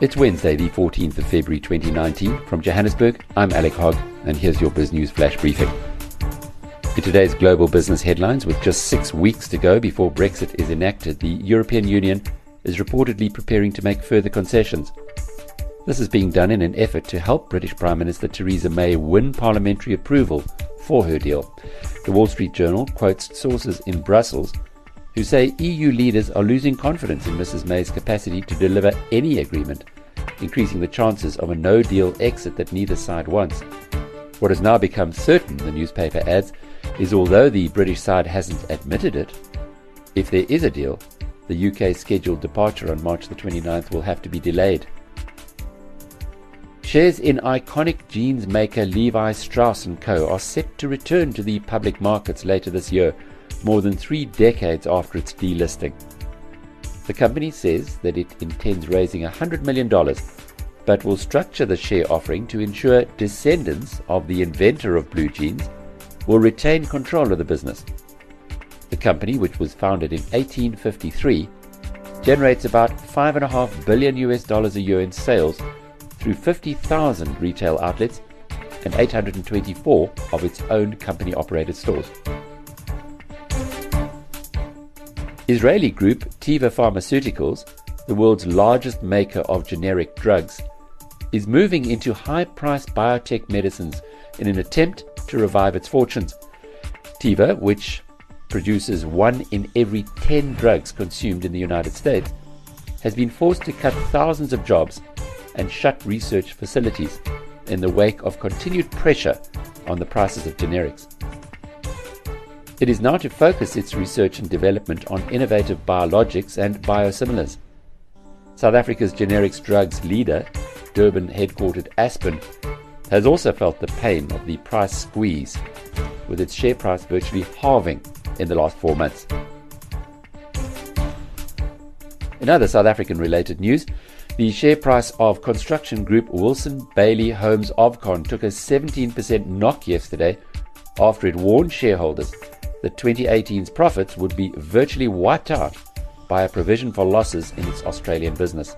It's Wednesday, the 14th of February 2019. From Johannesburg, I'm Alec Hogg, and here's your BizNews Flash Briefing. In today's global business headlines, with just six weeks to go before Brexit is enacted, the European Union is reportedly preparing to make further concessions. This is being done in an effort to help British Prime Minister Theresa May win parliamentary approval for her deal. The Wall Street Journal quotes sources in Brussels who say EU leaders are losing confidence in Mrs May's capacity to deliver any agreement, increasing the chances of a no deal exit that neither side wants. What has now become certain, the newspaper adds, is although the British side hasn't admitted it, if there is a deal, the UK's scheduled departure on March the 29th will have to be delayed. Shares in iconic jeans maker Levi Strauss & Co. are set to return to the public markets later this year more than three decades after its delisting. The company says that it intends raising $100 million, but will structure the share offering to ensure descendants of the inventor of blue jeans will retain control of the business. The company, which was founded in 1853, generates about 5.5 billion US dollars a year in sales through 50,000 retail outlets and 824 of its own company operated stores. Israeli group Teva Pharmaceuticals, the world's largest maker of generic drugs, is moving into high priced biotech medicines in an attempt to revive its fortunes. Teva, which produces one in every 10 drugs consumed in the United States, has been forced to cut thousands of jobs and shut research facilities in the wake of continued pressure on the prices of generics. It is now to focus its research and development on innovative biologics and biosimilars. South Africa's generics drugs leader, Durban headquartered Aspen, has also felt the pain of the price squeeze, with its share price virtually halving in the last four months. In other South African related news, the share price of construction group Wilson Bayly Holmes Ovcon took a 17% knock yesterday after it warned shareholders that 2018's profits would be virtually wiped out by a provision for losses in its Australian business.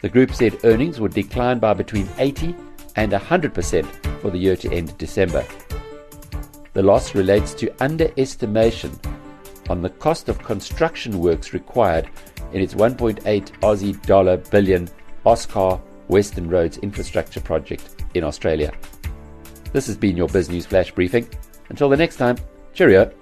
The group said earnings would decline by between 80 and 100% for the year to end December. The loss relates to underestimation on the cost of construction works required in its 1.8 Aussie dollar billion Oscar Western Roads infrastructure project in Australia. This has been your Biz News Flash Briefing. Until the next time, cheerio.